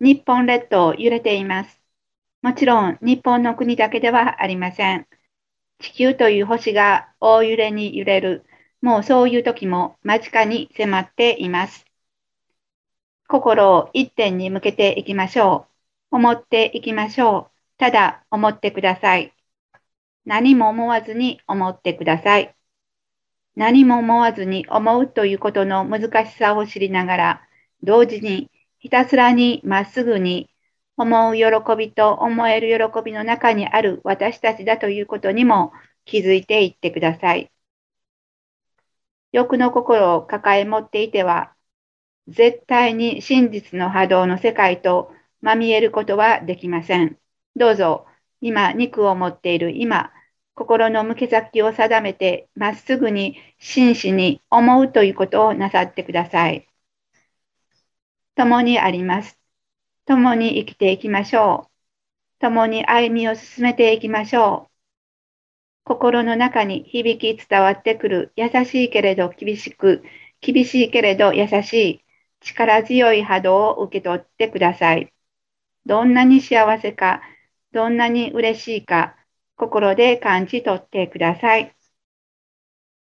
日本列島揺れています。もちろん日本の国だけではありません。地球という星が大揺れに揺れる、もうそういう時も間近に迫っています。心を一点に向けていきましょう。思っていきましょう。ただ思ってください。何も思わずに思ってください。何も思わずに思うということの難しさを知りながら、同時にひたすらにまっすぐに思う喜びと思える喜びの中にある私たちだということにも気づいていってください。欲の心を抱え持っていては、絶対に真実の波動の世界とまみえることはできません。どうぞ、今、肉を持っている今、心の向け先を定めて、まっすぐに真摯に思うということをなさってください。共にあります。共に生きていきましょう。共に歩みを進めていきましょう。心の中に響き伝わってくる優しいけれど厳しく、厳しいけれど優しい力強い波動を受け取ってください。どんなに幸せか、どんなに嬉しいか、心で感じ取ってください。